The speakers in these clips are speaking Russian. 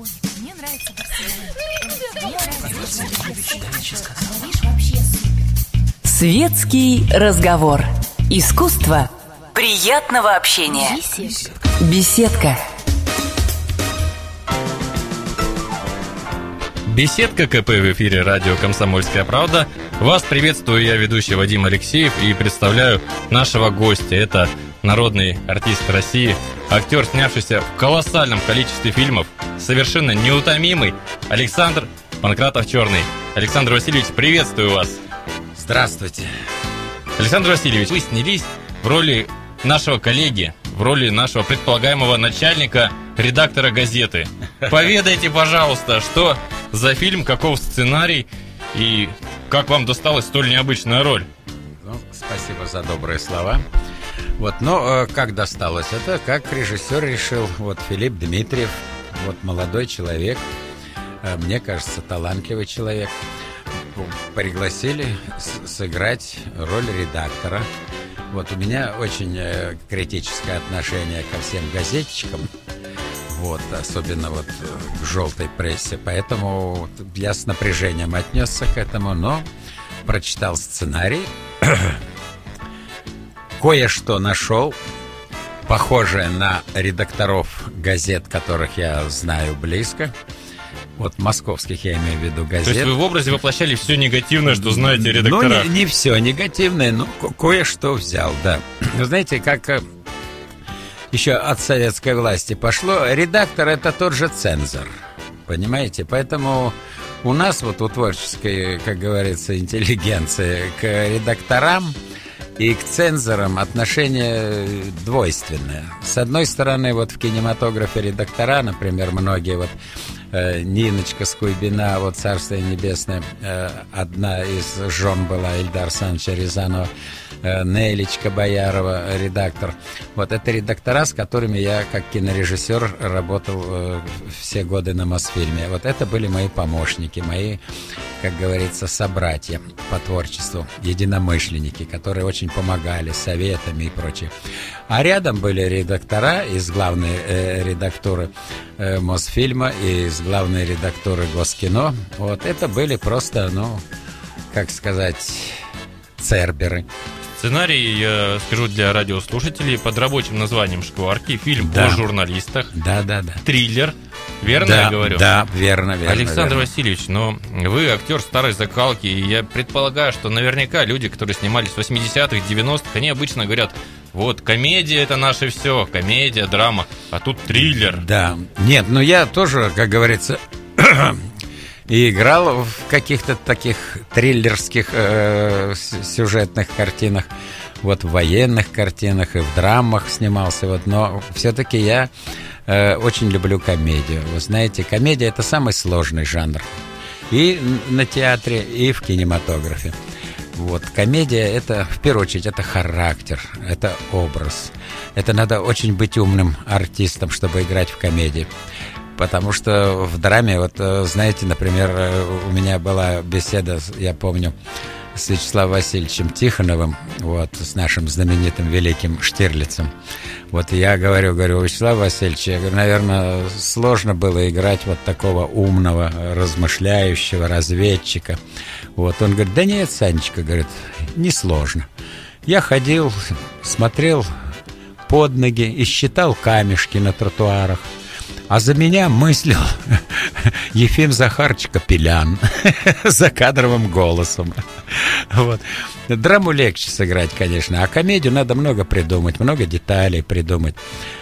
Ой, мне нравится Барселона. Светский разговор. Искусство приятного общения. Беседка. Беседка. Беседка КП в эфире радио «Комсомольская правда». Вас приветствую я, ведущий Вадим Алексеев, и представляю нашего гостя. Это народный артист России, актер, снявшийся в колоссальном количестве фильмов, совершенно неутомимый Александр Панкратов Черный. Александр Васильевич, приветствую вас. Здравствуйте. Александр Васильевич, вы снялись в роли нашего коллеги, в роли нашего предполагаемого начальника, редактора газеты. Поведайте, пожалуйста, что за фильм, каков сценарий и как вам досталась столь необычная роль? Ну, спасибо за добрые слова. Вот, но э, как досталось? Это как режиссер решил. Вот Филипп Дмитриев, вот молодой человек, э, мне кажется, талантливый человек. Пригласили сыграть роль редактора. Вот у меня очень э, критическое отношение ко всем газетчикам. Вот, особенно вот э, к желтой прессе. Поэтому я с напряжением отнесся к этому, но прочитал сценарий, кое-что нашел, похожее на редакторов газет, которых я знаю близко. Вот московских я имею в виду То есть газет. вы в образе воплощали все негативное, что знаете редактора. Ну, не, не все негативное, но ко- кое-что взял, да. Вы знаете, как э, еще от советской власти пошло, редактор это тот же цензор, понимаете? Поэтому у нас вот у творческой, как говорится, интеллигенции к редакторам и к цензорам отношение двойственное. С одной стороны, вот в кинематографе редактора, например, многие вот э, Ниночка Скуйбина, вот Царствие Небесное, э, одна из жен была Ильдар Санча Рязанова, э, Нелечка Боярова, редактор. Вот это редактора, с которыми я как кинорежиссер работал э, все годы на Мосфильме. Вот это были мои помощники, мои, как говорится, собратья по творчеству, единомышленники, которые очень помогали советами и прочее. А рядом были редактора из главной э, редактуры э, Мосфильма и из главной редактуры Госкино. Вот это были просто, ну, как сказать, церберы. Сценарий, я скажу для радиослушателей, под рабочим названием «Шкварки». Фильм Да. о журналистах. Да, да, да. Триллер. Верно да, я говорю? Да, верно, верно. Александр верно. Васильевич, но вы актер старой закалки, и я предполагаю, что наверняка люди, которые снимались в 80-х, 90-х, они обычно говорят, вот, комедия это наше все, комедия, драма, а тут триллер. Да. Нет, ну я тоже, как говорится, и играл в каких-то таких триллерских э, сюжетных картинах, вот в военных картинах и в драмах снимался, вот, но все-таки я э, очень люблю комедию. Вы знаете, комедия это самый сложный жанр и на театре, и в кинематографе. Вот, комедия это, в первую очередь, это характер, это образ. Это надо очень быть умным артистом, чтобы играть в комедии. Потому что в драме, вот, э, знаете, например, э, у меня была беседа, я помню, с Вячеславом Васильевичем Тихоновым, вот, с нашим знаменитым великим Штирлицем. Вот я говорю, говорю, Вячеслав Васильевич, я говорю, наверное, сложно было играть вот такого умного, размышляющего разведчика. Вот он говорит, да нет, Санечка, говорит, несложно. Я ходил, смотрел под ноги и считал камешки на тротуарах. А за меня мыслил Ефим Захарыч Капелян за кадровым голосом. Вот. Драму легче сыграть, конечно, а комедию надо много придумать, много деталей придумать,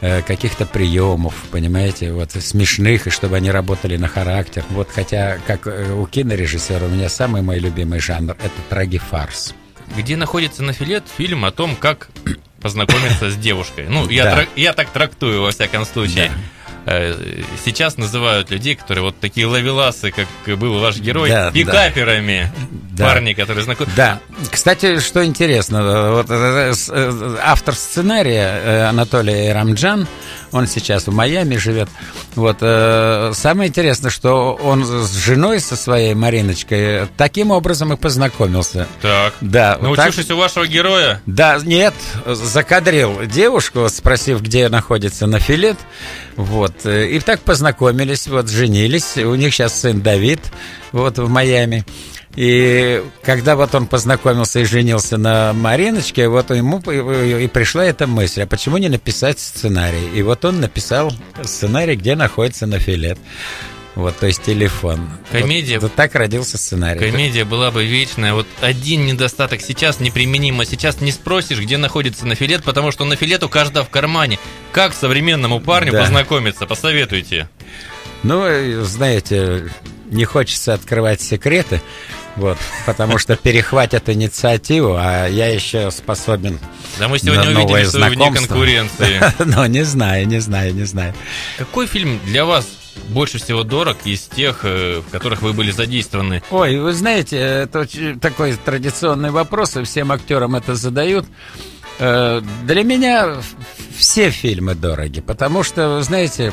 э, каких-то приемов, понимаете, вот смешных, и чтобы они работали на характер. Вот хотя, как э, у кинорежиссера, у меня самый мой любимый жанр – это трагифарс. Где находится на филет фильм о том, как познакомиться с девушкой. Ну, я, Да. трак- я так трактую, во всяком случае. Э, Сейчас называют людей, которые вот такие ловеласы, как был ваш герой, Да, да. пикаперами. да. парни, которые знакомы. Да. Кстати, что интересно, вот, э, э, автор сценария э, Анатолий Рамджан, он сейчас в Майами живет. Вот, э, самое интересное, что он с женой со своей Мариночкой таким образом и познакомился. Так. Да, вот так- Научившись у вашего героя, Да, нет, закадрил девушку, спросив, где находится Нафилет. Вот. э, И так познакомились, вот, женились. У них сейчас сын Давид, вот, в Майами. И когда вот он познакомился и женился на Мариночке, вот ему и пришла эта мысль, а почему не написать сценарий? И вот он написал сценарий, где находится Нафилет. Вот, то есть телефон. Комедия. Вот, вот так родился сценарий. комедия была бы вечная. Вот один недостаток сейчас неприменимо. Сейчас не спросишь, где находится нафилет, потому что нафилет у каждого в кармане. Как современному парню Да. познакомиться? Посоветуйте. Ну, э, знаете, не хочется открывать секреты, вот, потому что перехватят инициативу, а я еще способен. Да мы сегодня На увидели, что вы вне конкуренции. Но не знаю, не знаю, не знаю. Какой фильм для вас больше всего дорог из тех, э, в которых вы были задействованы? Ой, вы знаете, это очень такой традиционный вопрос, и всем актерам это задают. Э, Для меня все фильмы дороги, потому что, вы знаете,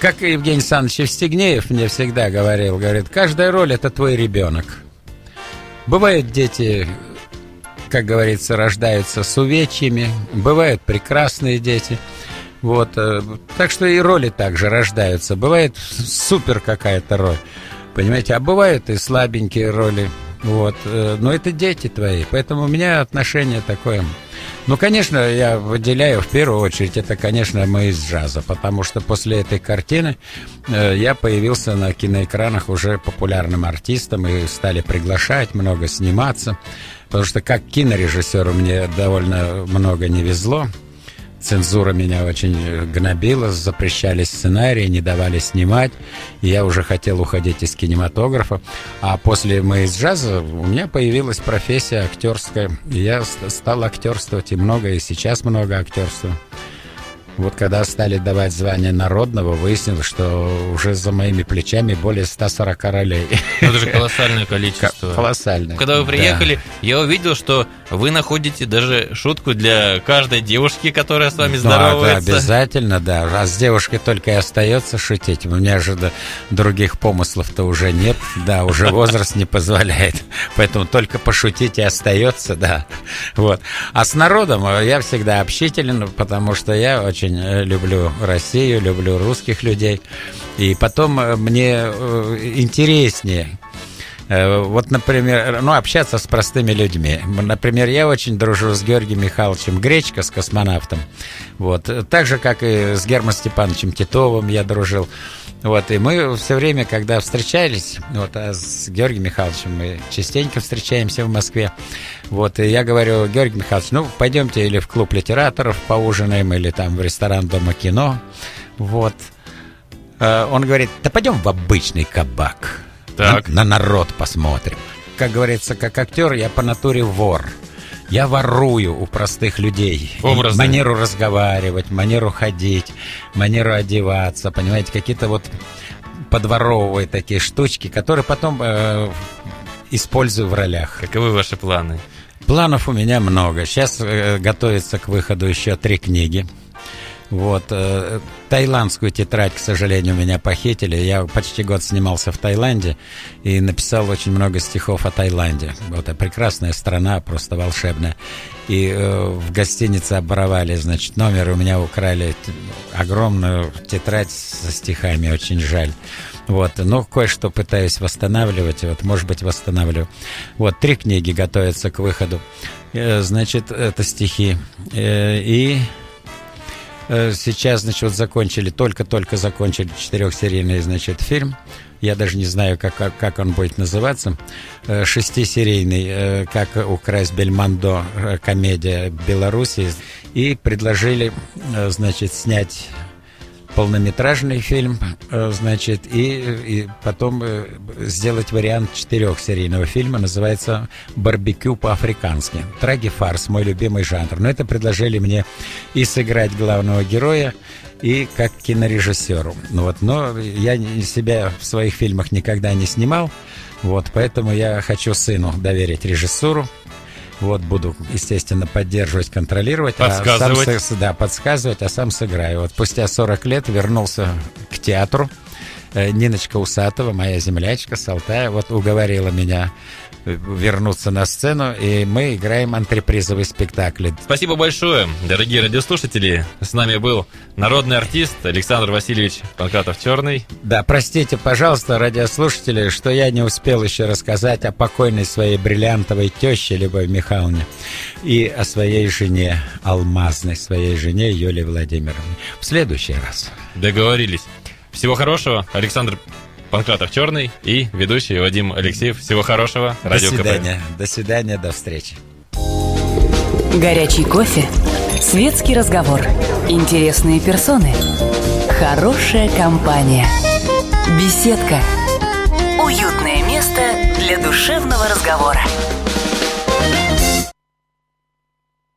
как Евгений Александрович Евстигнеев мне всегда говорил, говорит, каждая роль – это твой ребенок. Бывают дети, как говорится, рождаются с увечьями, бывают прекрасные дети. Вот, э, так что и роли также рождаются. Бывает супер какая-то роль, понимаете, а бывают и слабенькие роли. Вот, э, но это дети твои, поэтому у меня отношение такое. Ну, конечно, я выделяю в первую очередь, это, конечно, мы из джаза, потому что после этой картины э, я появился на киноэкранах уже популярным артистом и стали приглашать, много сниматься, потому что как кинорежиссеру мне довольно много не везло. Цензура меня очень э, гнобила, запрещали сценарии, не давали снимать. И я уже хотел уходить из кинематографа. А после «Мы из джаза» у меня появилась профессия актерская. И я ст- стал актерствовать, и много, и сейчас много актерствую. Вот когда стали давать звание народного, выяснилось, что уже за моими плечами более 140 ролей. Ну, Это же колоссальное количество. Колоссально. Когда вы Да. приехали, я увидел, что вы находите даже шутку для каждой девушки, которая с вами Ну, здоровается. да, обязательно, да. А с девушкой только и остается шутить. У меня же да, других помыслов-то уже нет. Да, уже возраст не позволяет. Поэтому только пошутить и остается, да. Вот. А с народом я всегда общителен, потому что я очень э, люблю Россию, люблю русских людей. И потом э, мне э, интереснее Вот, например, ну, общаться с простыми людьми. Например, я очень дружу с Георгием Михайловичем Гречко, с космонавтом. Вот. Э, Так же, как и с Германом Степановичем Титовым я дружил. Вот, и мы все время, когда встречались, вот, а с Георгием Михайловичем мы частенько встречаемся в Москве, вот, и я говорю, Георгий Михайлович, ну, пойдемте или в клуб литераторов поужинаем, или там в ресторан Дома кино, вот. Э, Он говорит, да пойдем в обычный кабак. Так. На, на народ посмотрим. Как говорится, как актер, я по натуре вор. Я ворую у простых людей. Образы. Манеру разговаривать, манеру ходить, манеру одеваться, понимаете, какие-то вот подворовываю такие штучки, которые потом э, использую в ролях. Каковы ваши планы? Планов у меня много. Сейчас э, готовится к выходу еще три книги. Вот. э, таиландскую тетрадь, к сожалению, меня похитили. Я почти год снимался в Таиланде и написал очень много стихов о Таиланде. Вот, а прекрасная страна, просто волшебная. И э, в гостинице оборовали, значит, номер, у меня украли огромную тетрадь со стихами, очень жаль. Вот, но кое-что пытаюсь восстанавливать, вот, может быть, восстанавливаю. Вот, три книги готовятся к выходу. Э, Значит, это стихи. Э, И Сейчас, значит, вот закончили, только-только закончили четырехсерийный, значит, фильм. Я даже не знаю, как, как, он будет называться. Э, Шестисерийный, э, как украсть Бельмондо, э, комедия Беларуси. И предложили, э, значит, снять полнометражный фильм, э, значит, и, и потом э, сделать вариант четырехсерийного фильма, называется «Барбекю по-африкански». Траги-фарс, мой любимый жанр. Но это предложили мне и сыграть главного героя, и как кинорежиссеру. Ну вот, но я себя в своих фильмах никогда не снимал, вот, поэтому я хочу сыну доверить режиссуру. Вот буду, естественно, поддерживать, контролировать. Подсказывать. А сам, да, подсказывать, а сам сыграю. Вот спустя 40 лет вернулся к театру. Э, Ниночка Усатова, моя землячка с Алтая, вот уговорила меня вернуться на сцену, и мы играем антрепризовый спектакль. Спасибо большое, дорогие радиослушатели. С нами был народный артист Александр Васильевич Панкратов-Черный. Да, простите, пожалуйста, радиослушатели, что я не успел еще рассказать о покойной своей бриллиантовой теще Любовь Михайловне и о своей жене, алмазной своей жене Юлии Владимировне. В следующий раз. Договорились. Всего хорошего, Александр Панкратов Черный и ведущий Вадим Алексеев. Всего хорошего. До Радио свидания. КП. До свидания, до встречи. Горячий кофе, светский разговор, интересные персоны, хорошая компания, беседка, уютное место для душевного разговора.